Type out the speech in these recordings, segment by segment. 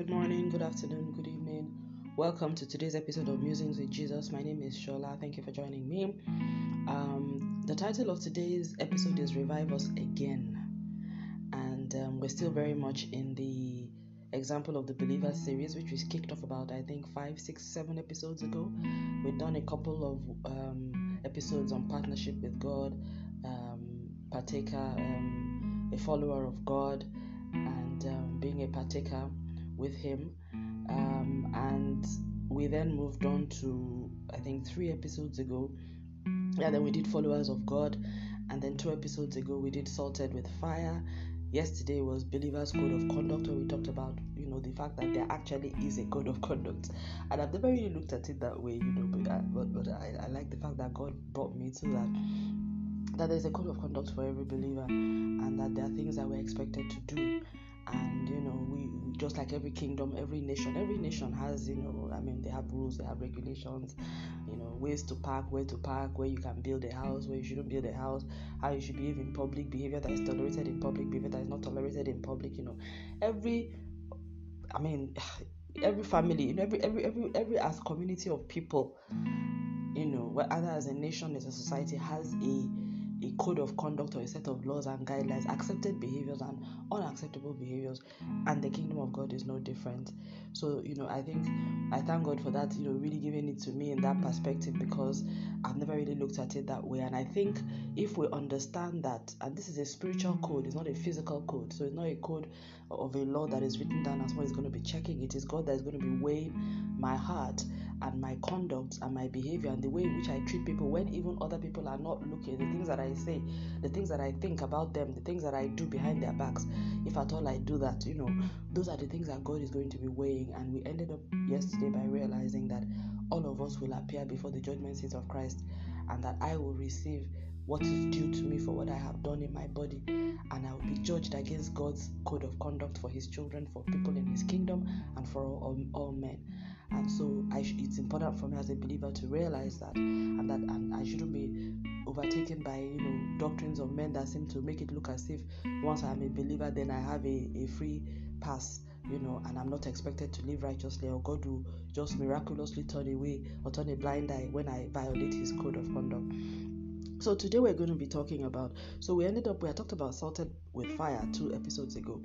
good morning, good afternoon, good evening. Welcome to today's episode of Musings with Jesus. My name is Shola. Thank you for joining me. Um, the title of today's episode is Revive Us Again. And um, we're still very much in the example of the believer series, which we kicked off about, I think, five, six, seven episodes ago. We've done a couple of um, episodes on partnership with God, um, partaker, um, a follower of God, and um, being a partaker with him. Um, and we then moved on to, I think, three episodes ago. Yeah, then we did Followers of God. And then two episodes ago, we did Salted with Fire. Yesterday was Believer's Code of Conduct, where we talked about, you know, the fact that there actually is a code of conduct. And I've never really looked at it that way, you know, but, I, but, but I, I like the fact that God brought me to that that there's a code of conduct for every believer and that there are things that we're expected to do and you know we just like every kingdom every nation every nation has you know i mean they have rules they have regulations you know ways to park where to park where you can build a house where you shouldn't build a house how you should behave in public behavior that is tolerated in public behavior that is not tolerated in public you know. Every i mean every family you know every every every every as community of people you know whether as a nation as a society has a a code of conduct or a set of laws and guidelines, accepted behaviors and unacceptable behaviors, and the kingdom of God is no different. So, you know, I think I thank God for that, you know, really giving it to me in that perspective because I've never really looked at it that way. And I think if we understand that, and this is a spiritual code, it's not a physical code, so it's not a code of a law that is written down as someone is going to be checking it, is God that is going to be weighing my heart and my conduct and my behavior and the way in which I treat people when even other people are not looking, the things that I say, the things that I think about them, the things that I do behind their backs, if at all I do that, you know, those are the things that God is going to be weighing. And we ended up yesterday by realizing that all of us will appear before the judgment seat of Christ and that I will receive what is due to me for what I have done in my body, and I will be judged against God's code of conduct for His children, for people in His kingdom, and for all, all, all men. And so I, it's important for me as a believer to realize that, and that and I shouldn't be overtaken by you know doctrines of men that seem to make it look as if once I'm a believer, then I have a, a free pass you know, and I'm not expected to live righteously, or God will just miraculously turn away or turn a blind eye when I violate His code of conduct. So today we're going to be talking about. So we ended up we had talked about salted with fire two episodes ago.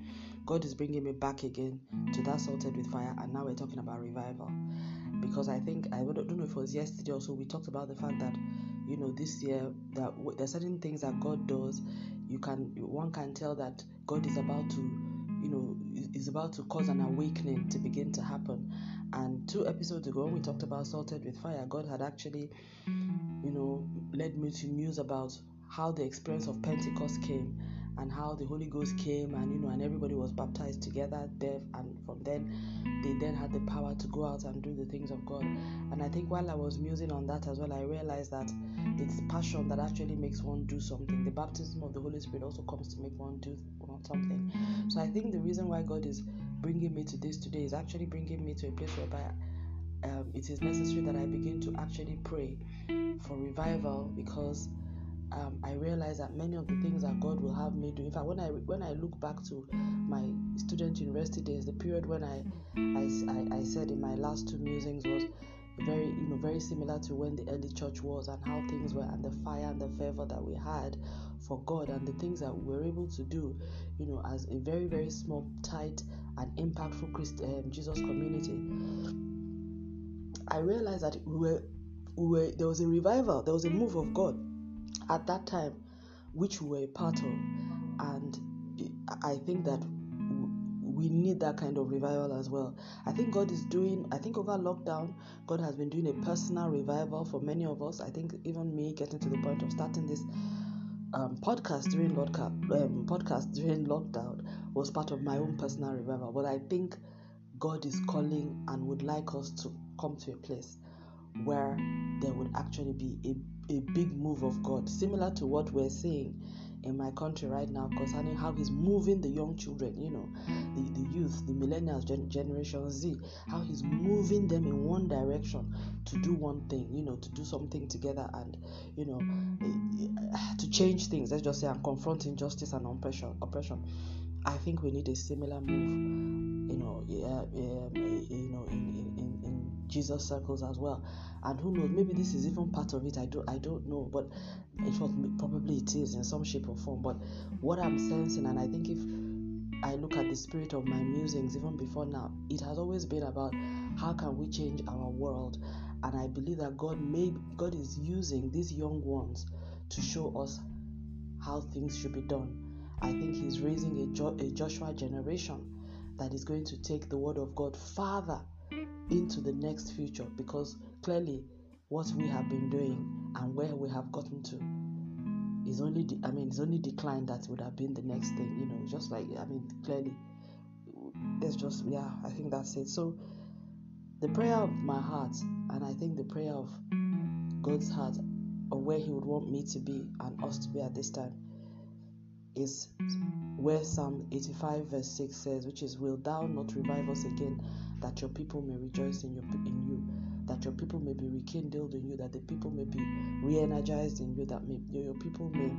God is bringing me back again to that salted with fire, and now we're talking about revival. Because I think I don't know if it was yesterday or so we talked about the fact that you know this year that there are certain things that God does. You can one can tell that God is about to you know is about to cause an awakening to begin to happen. And two episodes ago, we talked about salted with fire, God had actually, you know, led me to muse about how the experience of Pentecost came and how the Holy Ghost came and you know and everybody was baptized together there and from then they then had the power to go out and do the things of God. And I think while I was musing on that as well, I realized that it's passion that actually makes one do something. The baptism of the Holy Spirit also comes to make one do something. So I think the reason why God is bringing me to this today is actually bringing me to a place whereby um, it is necessary that I begin to actually pray for revival because um, I realize that many of the things that God will have me do. In fact, when I when I look back to my student university days, the period when I I, I, I said in my last two musings was very you know very similar to when the early church was and how things were and the fire and the fervor that we had for God and the things that we were able to do, you know, as a very very small, tight and impactful Christ, um, Jesus community. I realized that we were, we were there was a revival, there was a move of God at that time, which we were a part of. And I think that we need that kind of revival as well. I think God is doing, I think over lockdown, God has been doing a personal revival for many of us. I think even me getting to the point of starting this um, podcast during lockdown, um, podcast during lockdown was part of my own personal revival. But I think God is calling and would like us to come to a place where there would actually be a, a big move of God, similar to what we're seeing in my country right now concerning how he's moving the young children, you know, the, the youth, the millennials, gen- generation Z, how he's moving them in one direction to do one thing, you know, to do something together and, you know, eh, eh, to change things. Let's just say, and confront injustice and oppression. oppression. I think we need a similar move, you know, yeah, yeah, you know, in, in Jesus circles as well. And who knows, maybe this is even part of it. I don't, I don't know, but in fact, probably it is in some shape or form. But what I'm sensing, and I think if I look at the spirit of my musings even before now, it has always been about how can we change our world. And I believe that God made God is using these young ones to show us how things should be done. I think He's raising a, jo- a Joshua generation that is going to take the word of God farther into the next future because clearly what we have been doing and where we have gotten to is only de- I mean it's only decline that would have been the next thing you know just like I mean clearly it's just yeah I think that's it. So the prayer of my heart and I think the prayer of God's heart or where he would want me to be and us to be at this time is where Psalm 85 verse 6 says which is will thou not revive us again that your people may rejoice in your in you that your people may be rekindled in you, that the people may be re energized in you, that may, your people may,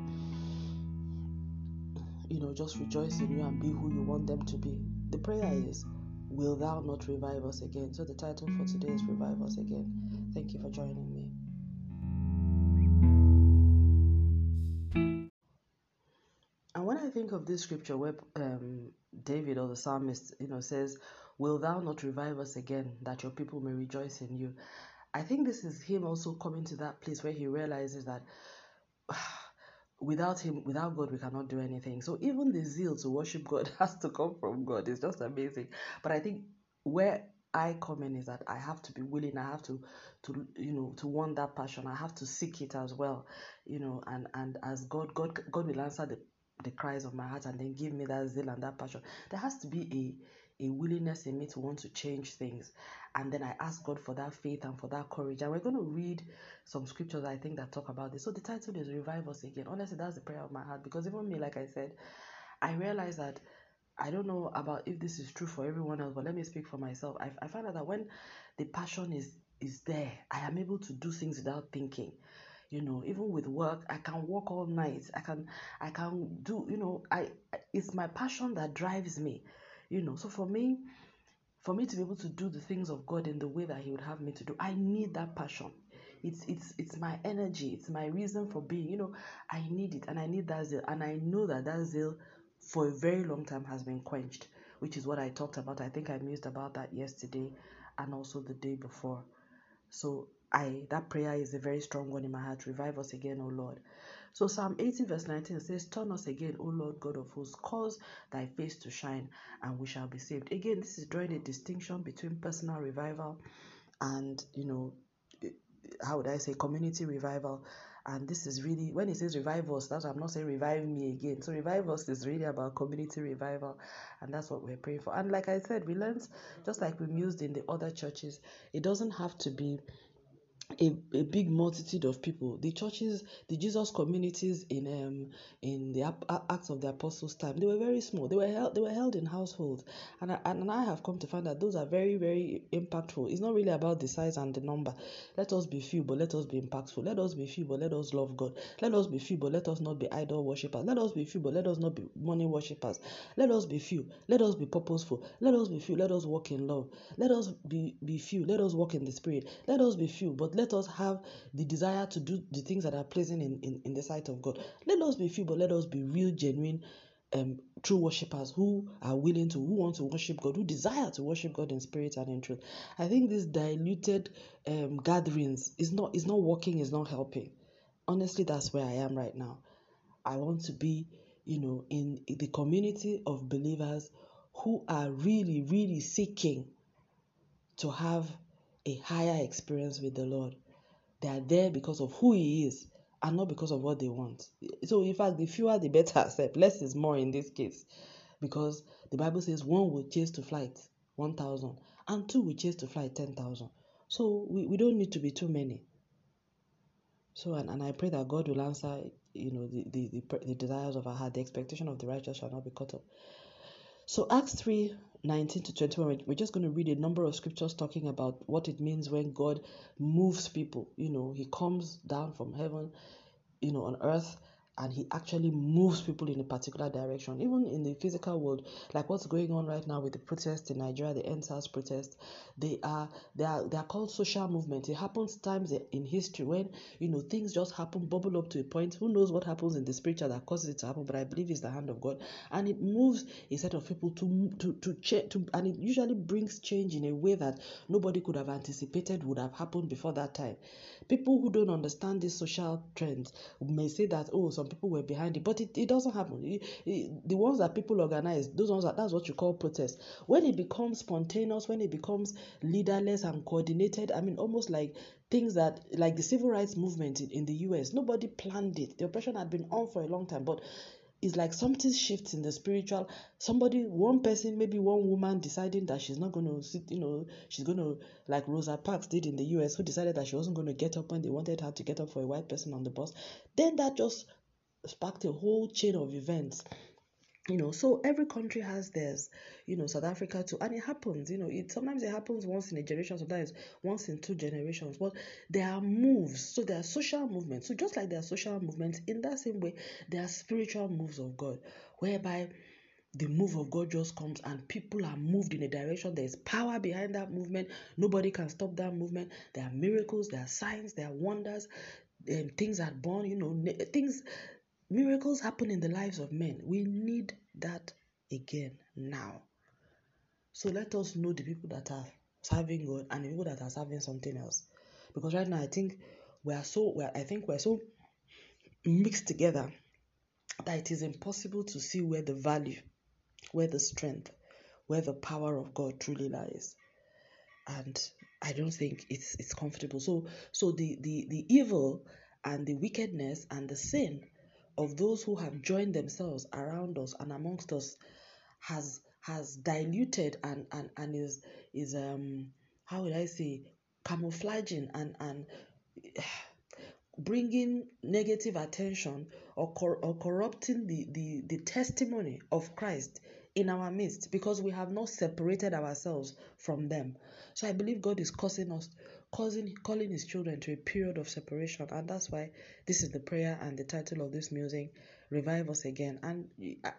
you know, just rejoice in you and be who you want them to be. The prayer is, Will thou not revive us again? So the title for today is Revive Us Again. Thank you for joining me. Think of this scripture where um, David or the psalmist, you know, says, Will thou not revive us again, that your people may rejoice in you? I think this is him also coming to that place where he realizes that without him, without God, we cannot do anything. So even the zeal to worship God has to come from God. It's just amazing. But I think where I come in is that I have to be willing. I have to, to you know, to want that passion. I have to seek it as well, you know. And and as God, God, God will answer the the cries of my heart and then give me that zeal and that passion. There has to be a a willingness in me to want to change things. And then I ask God for that faith and for that courage. And we're going to read some scriptures I think that talk about this. So the title is Revive Us Again. Honestly, that's the prayer of my heart because even me, like I said, I realize that I don't know about if this is true for everyone else, but let me speak for myself. I, I find out that when the passion is is there, I am able to do things without thinking you know even with work i can work all night. I can i can do you know i it's my passion that drives me you know. So for me for me to be able to do the things of god in the way that he would have me to do i need that passion. It's it's it's my energy. It's my reason for being you know i need it. And i need that zeal. And i know that that zeal for a very long time has been quenched which is what i talked about. I think i mused about that yesterday and also the day before. So I that prayer is a very strong one in my heart. Revive us again, O Lord. So Psalm 18 verse 19 says, Turn us again, O Lord God of hosts, cause thy face to shine, and we shall be saved. Again, this is drawing a distinction between personal revival and you know how would I say community revival. And this is really when it says revive us, that I'm not saying revive me again. So revive us is really about community revival, and that's what we're praying for. And like I said, we learned just like we used in the other churches, it doesn't have to be a, a big multitude of people. The churches, the Jesus communities in um in the Acts of the Apostles time, they were very small. They were held they were held in households, and I, and I have come to find that those are very very impactful. It's not really about the size and the number. Let us be few, but let us be impactful. Let us be few, but let us love God. Let us be few, but let us not be idol worshippers. Let us be few, but let us not be money worshippers. Let us be few. Let us be purposeful. Let us be few. Let us walk in love. Let us be be few. Let us walk in the spirit. Let us be few, but let us have the desire to do the things that are pleasing in, in, in the sight of God. Let us be few, but let us be real, genuine, um, true worshippers who are willing to, who want to worship God, who desire to worship God in spirit and in truth. I think these diluted um, gatherings is not is not working, is not helping. Honestly, that's where I am right now. I want to be, you know, in the community of believers who are really, really seeking to have a higher experience with the Lord. They are there because of who He is and not because of what they want. So, in fact, the fewer the better, except less is more in this case. Because the Bible says one will chase to flight 1,000 and two will chase to flight 10,000. So, we, we don't need to be too many. So, and, and I pray that God will answer, you know, the, the, the, the desires of our heart. The expectation of the righteous shall not be cut off. So, Acts 3 19 to 21, we're just going to read a number of scriptures talking about what it means when God moves people. You know, He comes down from heaven, you know, on earth, and he actually moves people in a particular direction, even in the physical world, like what's going on right now with the protests in Nigeria, the EndSARS protests. They are they are they are called social movements. It happens times in history when you know things just happen, bubble up to a point. Who knows what happens in the spiritual that causes it to happen? But I believe it's the hand of God, and it moves a set of people to to to change to, and it usually brings change in a way that nobody could have anticipated would have happened before that time. People who don't understand these social trends may say that oh some people were behind it, but it, it doesn't happen. It, it, the ones that people organize, those ones that that's what you call protest. When it becomes spontaneous, when it becomes leaderless and coordinated, I mean almost like things that like the civil rights movement in, in the US, nobody planned it. The oppression had been on for a long time, but it's like something shifts in the spiritual. Somebody, one person, maybe one woman deciding that she's not going to sit, you know, she's going to, like Rosa Parks did in the US, who decided that she wasn't going to get up when they wanted her to get up for a white person on the bus. Then that just sparked a whole chain of events you know so every country has theirs you know south africa too and it happens you know it sometimes it happens once in a generation sometimes once in two generations but there are moves so there are social movements so just like there are social movements in that same way there are spiritual moves of god whereby the move of God just comes and people are moved in a direction. There's power behind that movement. Nobody can stop that movement. There are miracles, there are signs, there are wonders, um, things are born, you know, things Miracles happen in the lives of men. We need that again now. So let us know the people that are serving God and the people that are serving something else. Because right now I think we are so I think we're so mixed together that it is impossible to see where the value, where the strength, where the power of God truly lies. And I don't think it's it's comfortable. So so the the, the evil and the wickedness and the sin of those who have joined themselves around us and amongst us has has diluted and and, and is is um how would I say camouflaging and and bringing negative attention or, cor- or corrupting the, the, the testimony of Christ in our midst because we have not separated ourselves from them. So I believe God is causing us causing calling his children to a period of separation and that's why this is the prayer and the title of this music revive us again and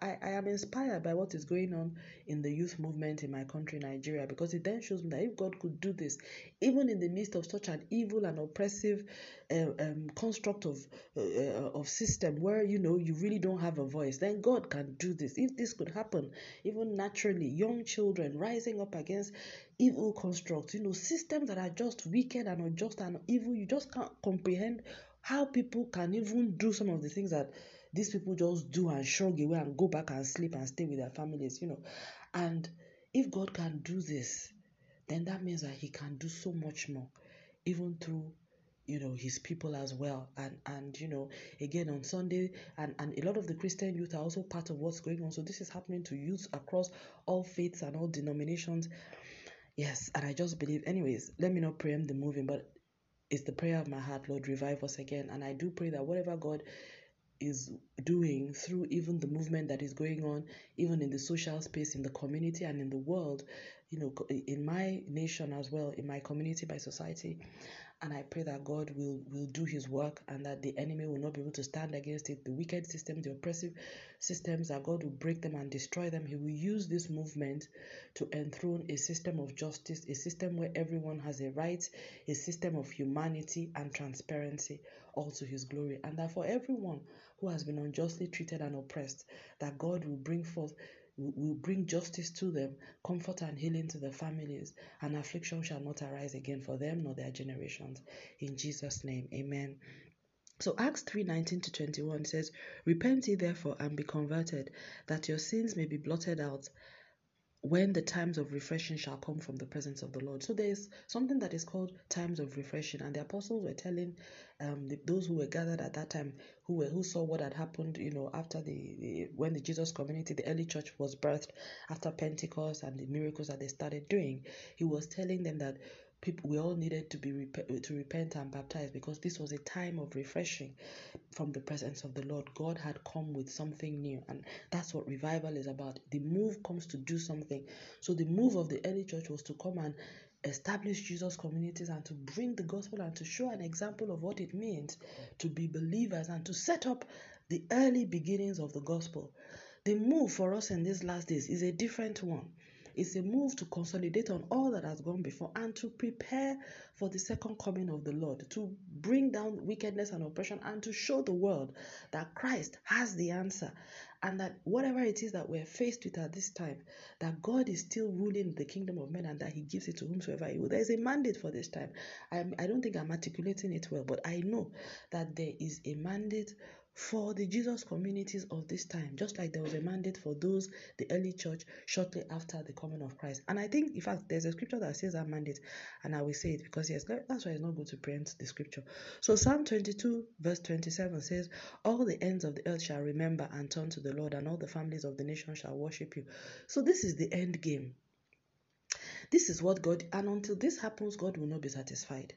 I, I am inspired by what is going on in the youth movement in my country nigeria because it then shows me that if god could do this even in the midst of such an evil and oppressive uh, um, construct of uh, uh, of system where you know you really don't have a voice then god can do this if this could happen even naturally young children rising up against evil constructs, you know, systems that are just wicked and unjust and evil. You just can't comprehend how people can even do some of the things that these people just do and shrug away and go back and sleep and stay with their families, you know. And if God can do this, then that means that He can do so much more, even through you know his people as well and and you know again on sunday and and a lot of the christian youth are also part of what's going on so this is happening to youth across all faiths and all denominations Yes, and I just believe, anyways, let me not preempt the moving, but it's the prayer of my heart, Lord, revive us again. And I do pray that whatever God is doing through even the movement that is going on, even in the social space, in the community, and in the world, you know, in my nation as well, in my community, my society, and I pray that God will, will do his work and that the enemy will not be able to stand against it. The wicked systems, the oppressive systems, that God will break them and destroy them. He will use this movement to enthrone a system of justice, a system where everyone has a right, a system of humanity and transparency, all to his glory. And that for everyone who has been unjustly treated and oppressed, that God will bring forth will bring justice to them, comfort and healing to the families, and affliction shall not arise again for them nor their generations. In Jesus' name, amen. So Acts 3 19 to 21 says, Repent ye therefore and be converted, that your sins may be blotted out when the times of refreshing shall come from the presence of the Lord. So there is something that is called times of refreshing, and the apostles were telling um, the, those who were gathered at that time, who were who saw what had happened, you know, after the, the when the Jesus community, the early church was birthed after Pentecost and the miracles that they started doing. He was telling them that people we all needed to be rep- uh, to repent and baptize because this was a time of refreshing from the presence of the Lord. God had come with something new, and that's what revival is about. The move comes to do something. So the move of the early church was to come and establish Jesus communities and to bring the gospel and to show an example of what it means to be believers and to set up the early beginnings of the gospel. The move for us in these last days is a different one. It's a move to consolidate on all that has gone before and to prepare for the second coming of the Lord, to bring down wickedness and oppression and to show the world that Christ has the answer and that whatever it is that we're faced with at this time, that God is still ruling the kingdom of men and that He gives it to whomsoever He will. There is a mandate for this time. I'm, I don't think I'm articulating it well, but I know that there is a mandate for the Jesus communities of this time, just like there was a mandate for those, the early church, shortly after the coming of Christ. And I think, in fact, there's a scripture that says that mandate, and I will say it because, yes, that's why it's not good to preempt the scripture. So, Psalm 22, verse 27 says, All the ends of the earth shall remember and turn to the Lord, and all the families of the nation shall worship you. So, this is the end game. This is what God, and until this happens, God will not be satisfied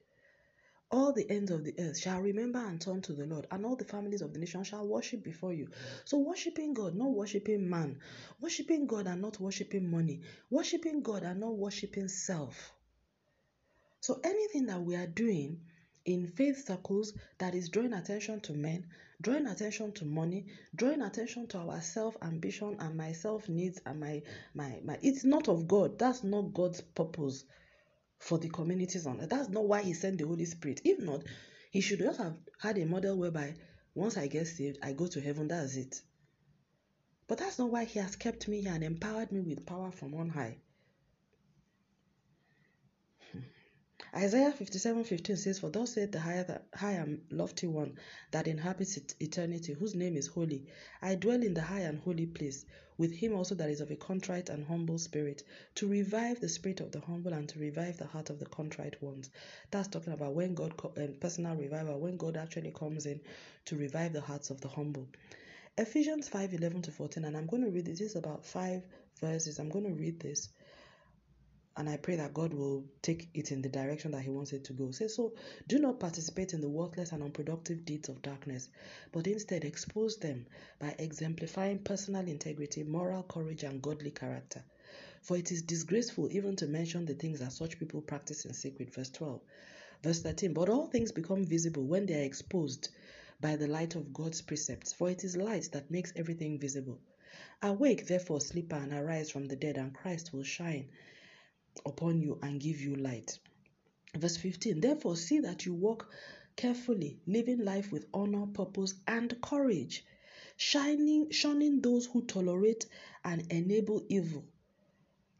all the ends of the earth shall remember and turn to the Lord, and all the families of the nation shall worship before you. So, worshiping God, not worshiping man, worshiping God and not worshiping money, worshiping God and not worshiping self. So, anything that we are doing in faith circles that is drawing attention to men, drawing attention to money, drawing attention to our self ambition and my self needs and my, my, my, it's not of God. That's not God's purpose for the communities on earth. That's not why he sent the Holy Spirit. If not, he should just have had a model whereby once I get saved, I go to heaven, that's it. But that's not why he has kept me here and empowered me with power from on high. Hmm. Isaiah 57 15 says, For thus saith the high, high and lofty one that inhabits eternity, whose name is holy. I dwell in the high and holy place, with him also that is of a contrite and humble spirit, to revive the spirit of the humble and to revive the heart of the contrite ones. That's talking about when God, um, personal revival, when God actually comes in to revive the hearts of the humble. Ephesians 5 11 to 14, and I'm going to read this. This is about five verses. I'm going to read this and I pray that God will take it in the direction that He wants it to go. Say so, do not participate in the worthless and unproductive deeds of darkness, but instead expose them by exemplifying personal integrity, moral courage, and godly character. For it is disgraceful even to mention the things that such people practice in secret. Verse 12. Verse 13. But all things become visible when they are exposed by the light of God's precepts, for it is light that makes everything visible. Awake, therefore, sleeper, and arise from the dead, and Christ will shine upon you and give you light. Verse 15 Therefore, see that you walk carefully, living life with honor, purpose, and courage, shining, shunning those who tolerate and enable evil.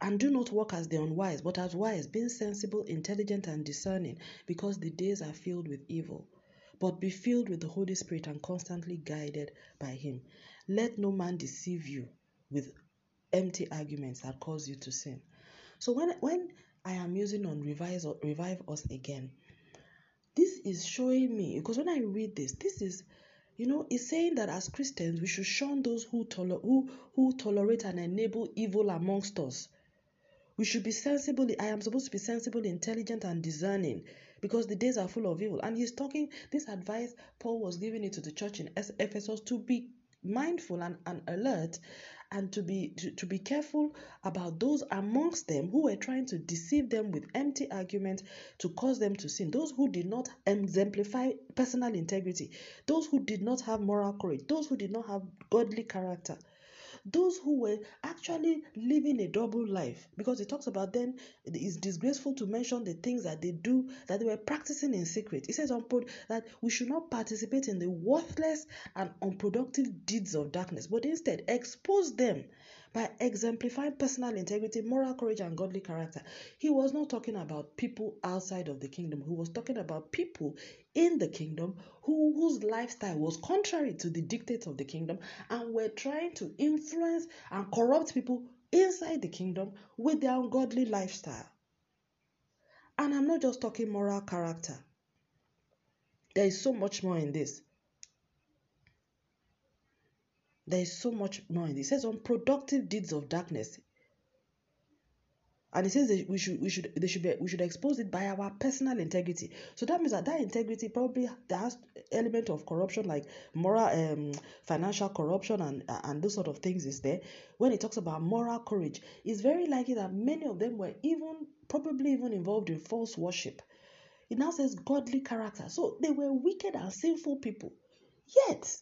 And do not walk as the unwise, but as wise, being sensible, intelligent, and discerning, because the days are filled with evil. But be filled with the Holy Spirit and constantly guided by Him. Let no man deceive you with empty arguments that cause you to sin. So when when I am using on revise or revive us again, this is showing me because when I read this, this is you know, it's saying that as Christians we should shun those who toler- who who tolerate and enable evil amongst us. We should be sensible. I am supposed to be sensible, intelligent, and discerning because the days are full of evil. And he's talking this advice Paul was giving it to the church in Ephesus to be mindful and, and alert and to be to, to be careful about those amongst them who were trying to deceive them with empty arguments to cause them to sin. Those who did not exemplify personal integrity. Those who did not have moral courage. Those who did not have godly character those who were actually living a double life. Because it talks about them it's disgraceful to mention the things that they do that they were practicing in secret. It says on that we should not participate in the worthless and unproductive deeds of darkness but instead expose them by exemplifying personal integrity, moral courage, and godly character. He was not talking about people outside of the kingdom, he was talking about people in the kingdom who, whose lifestyle was contrary to the dictates of the kingdom and were trying to influence and corrupt people inside the kingdom with their ungodly lifestyle. And I'm not just talking moral character. There is so much more in this. There is so much more in this. It says unproductive deeds of darkness. And it says that we should we should they should be we should expose it by our personal integrity. So that means that that integrity probably has element of corruption like moral um financial corruption and and those sort of things is there. When it talks about moral courage, it's very likely that many of them were even probably even involved in false worship. It now says godly character. So they were wicked and sinful people. Yet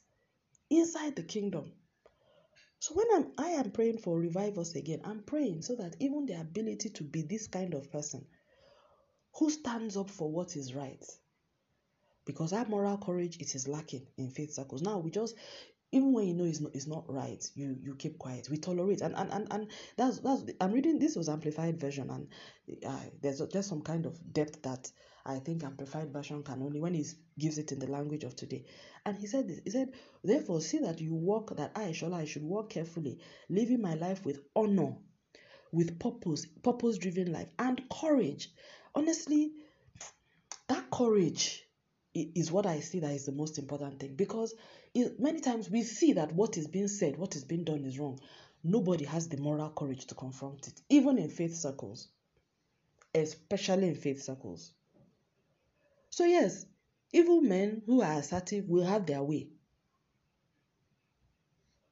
inside the kingdom. So when I'm, I am praying for revive us again, I'm praying so that even the ability to be this kind of person who stands up for what is right, because that moral courage it is lacking in faith circles. Now we just even when you know it's not it's not right, you you keep quiet. We tolerate, and and and, and that's that's. I'm reading this was amplified version, and uh, there's just some kind of depth that I think amplified version can only when he gives it in the language of today. And he said this. He said, therefore, see that you walk that I, shall I should walk carefully, living my life with honor, with purpose, purpose-driven life, and courage. Honestly, that courage is what I see that is the most important thing because many times we see that what is being said, what is being done is wrong. Nobody has the moral courage to confront it, even in faith circles, especially in faith circles. So, yes, evil men who are assertive will have their way,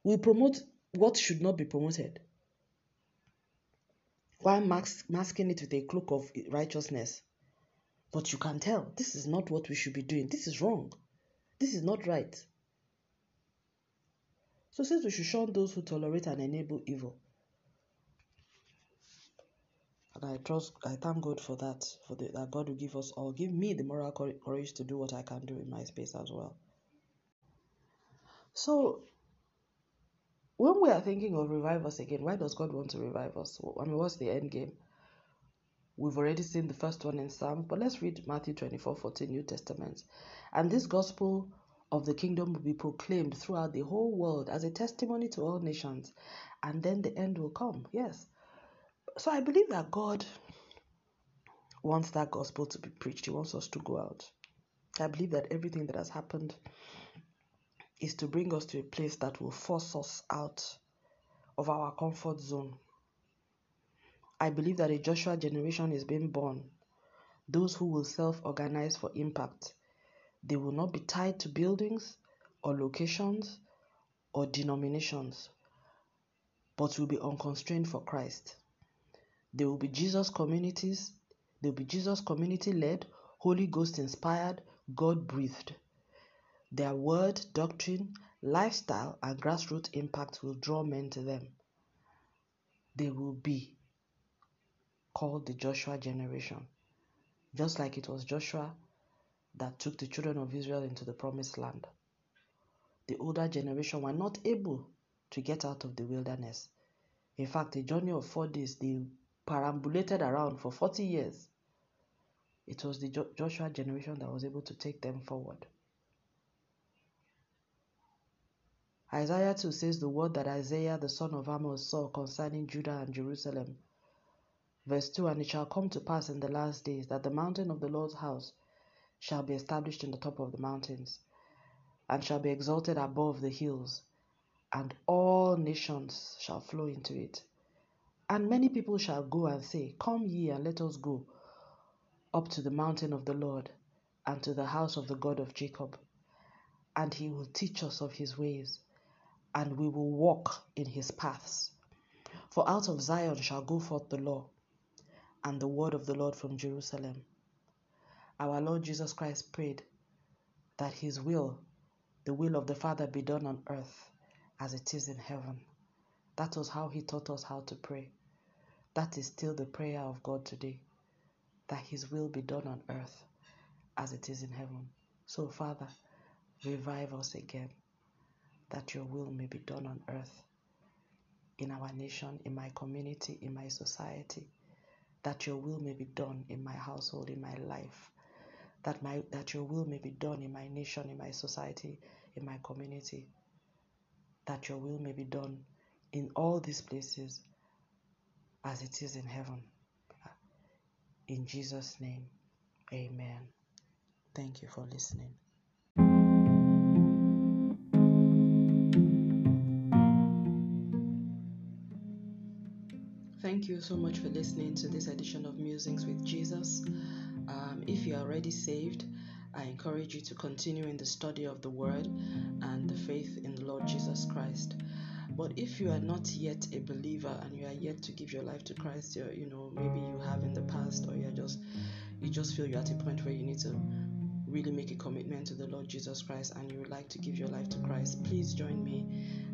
will promote what should not be promoted, while masking it with a cloak of righteousness. But you can tell this is not what we should be doing. This is wrong. This is not right. So, since we should shun those who tolerate and enable evil, and I trust, I thank God for that, for the, that God will give us all, give me the moral courage to do what I can do in my space as well. So, when we are thinking of revive us again, why does God want to revive us? I mean, what's the end game? We've already seen the first one in Psalm, but let's read Matthew 24 14, New Testament. And this gospel of the kingdom will be proclaimed throughout the whole world as a testimony to all nations, and then the end will come. Yes. So I believe that God wants that gospel to be preached. He wants us to go out. I believe that everything that has happened is to bring us to a place that will force us out of our comfort zone. I believe that a Joshua generation is being born. Those who will self organize for impact. They will not be tied to buildings or locations or denominations, but will be unconstrained for Christ. There will be Jesus communities. They will be Jesus community led, Holy Ghost inspired, God breathed. Their word, doctrine, lifestyle, and grassroots impact will draw men to them. They will be called the Joshua generation, just like it was Joshua that took the children of Israel into the promised land. The older generation were not able to get out of the wilderness. In fact, a journey of four days, they perambulated around for 40 years. It was the Joshua generation that was able to take them forward. Isaiah 2 says the word that Isaiah the son of Amos saw concerning Judah and Jerusalem. Verse 2 And it shall come to pass in the last days that the mountain of the Lord's house shall be established in the top of the mountains, and shall be exalted above the hills, and all nations shall flow into it. And many people shall go and say, Come ye and let us go up to the mountain of the Lord and to the house of the God of Jacob. And he will teach us of his ways, and we will walk in his paths. For out of Zion shall go forth the law and the word of the Lord from Jerusalem. Our Lord Jesus Christ prayed that his will, the will of the Father, be done on earth as it is in heaven. That was how he taught us how to pray. That is still the prayer of God today that His will be done on earth as it is in heaven. So, Father, revive us again that your will may be done on earth, in our nation, in my community, in my society, that your will may be done in my household, in my life, that, my, that your will may be done in my nation, in my society, in my community, that your will may be done in all these places as it is in heaven. In Jesus' name, amen. Thank you for listening. Thank you so much for listening to this edition of Musings with Jesus. Um, if you are already saved, I encourage you to continue in the study of the Word and the faith in the Lord Jesus Christ. But if you are not yet a believer and you are yet to give your life to Christ, uh, you know, maybe you have in the past or you're just you just feel you're at a point where you need to really make a commitment to the Lord Jesus Christ and you would like to give your life to Christ, please join me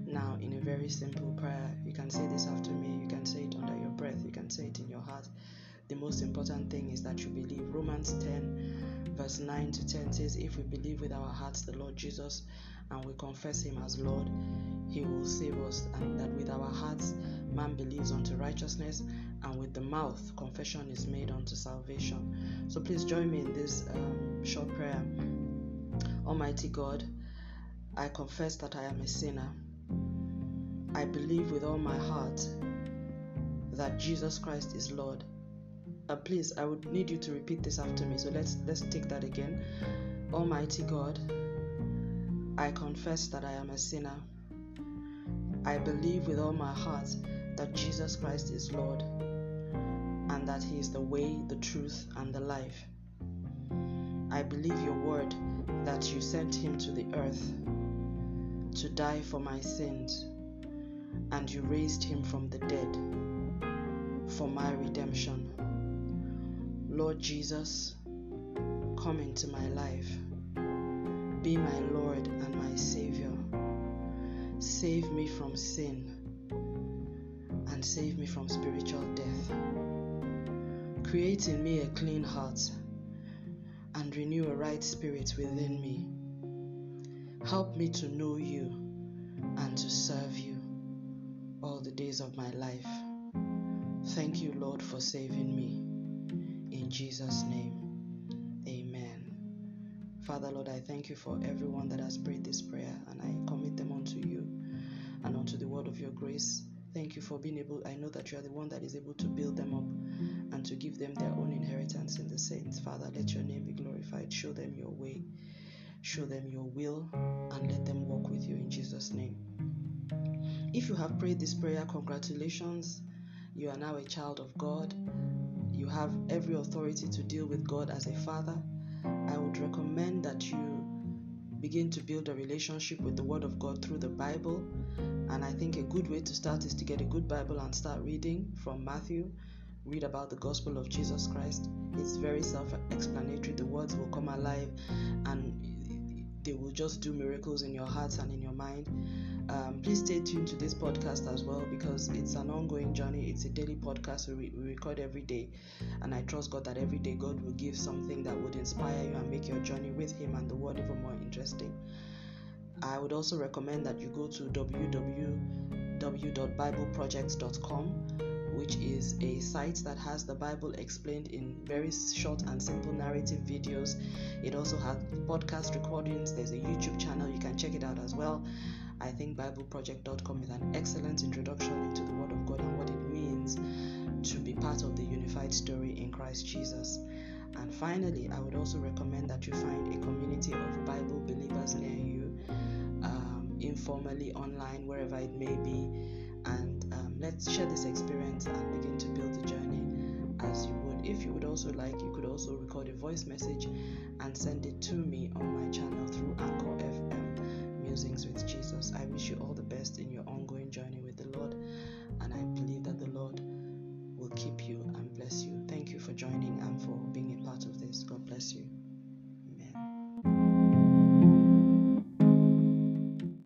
now in a very simple prayer. You can say this after me, you can say it under your breath, you can say it in your heart. The most important thing is that you believe. Romans 10, verse 9 to 10 says, If we believe with our hearts the Lord Jesus and we confess him as Lord, he will save us, and that with our hearts man believes unto righteousness, and with the mouth confession is made unto salvation. So please join me in this um, short prayer. Almighty God, I confess that I am a sinner. I believe with all my heart that Jesus Christ is Lord. Uh, please, I would need you to repeat this after me. So let's let's take that again. Almighty God, I confess that I am a sinner. I believe with all my heart that Jesus Christ is Lord and that He is the way, the truth, and the life. I believe your word that you sent Him to the earth to die for my sins and you raised Him from the dead for my redemption. Lord Jesus, come into my life. Be my Lord and my Savior. Save me from sin and save me from spiritual death. Create in me a clean heart and renew a right spirit within me. Help me to know you and to serve you all the days of my life. Thank you, Lord, for saving me. In Jesus' name. Father, Lord, I thank you for everyone that has prayed this prayer and I commit them unto you and unto the word of your grace. Thank you for being able, I know that you are the one that is able to build them up and to give them their own inheritance in the saints. Father, let your name be glorified. Show them your way, show them your will, and let them walk with you in Jesus' name. If you have prayed this prayer, congratulations. You are now a child of God. You have every authority to deal with God as a father. Would recommend that you begin to build a relationship with the Word of God through the Bible. And I think a good way to start is to get a good Bible and start reading from Matthew. Read about the gospel of Jesus Christ. It's very self explanatory. The words will come alive and they will just do miracles in your hearts and in your mind. Um, please stay tuned to this podcast as well because it's an ongoing journey. It's a daily podcast we, we record every day, and I trust God that every day God will give something that would inspire you and make your journey with Him and the world even more interesting. I would also recommend that you go to www.bibleprojects.com, which is a site that has the Bible explained in very short and simple narrative videos. It also has podcast recordings. There's a YouTube channel. You can check it out as well. I think BibleProject.com is an excellent introduction into the Word of God and what it means to be part of the unified story in Christ Jesus. And finally, I would also recommend that you find a community of Bible believers near you, um, informally, online, wherever it may be. And um, let's share this experience and begin to build the journey as you would. If you would also like, you could also record a voice message and send it to me on my channel through Anchor FM Musings with Jesus. I wish you all the best in your own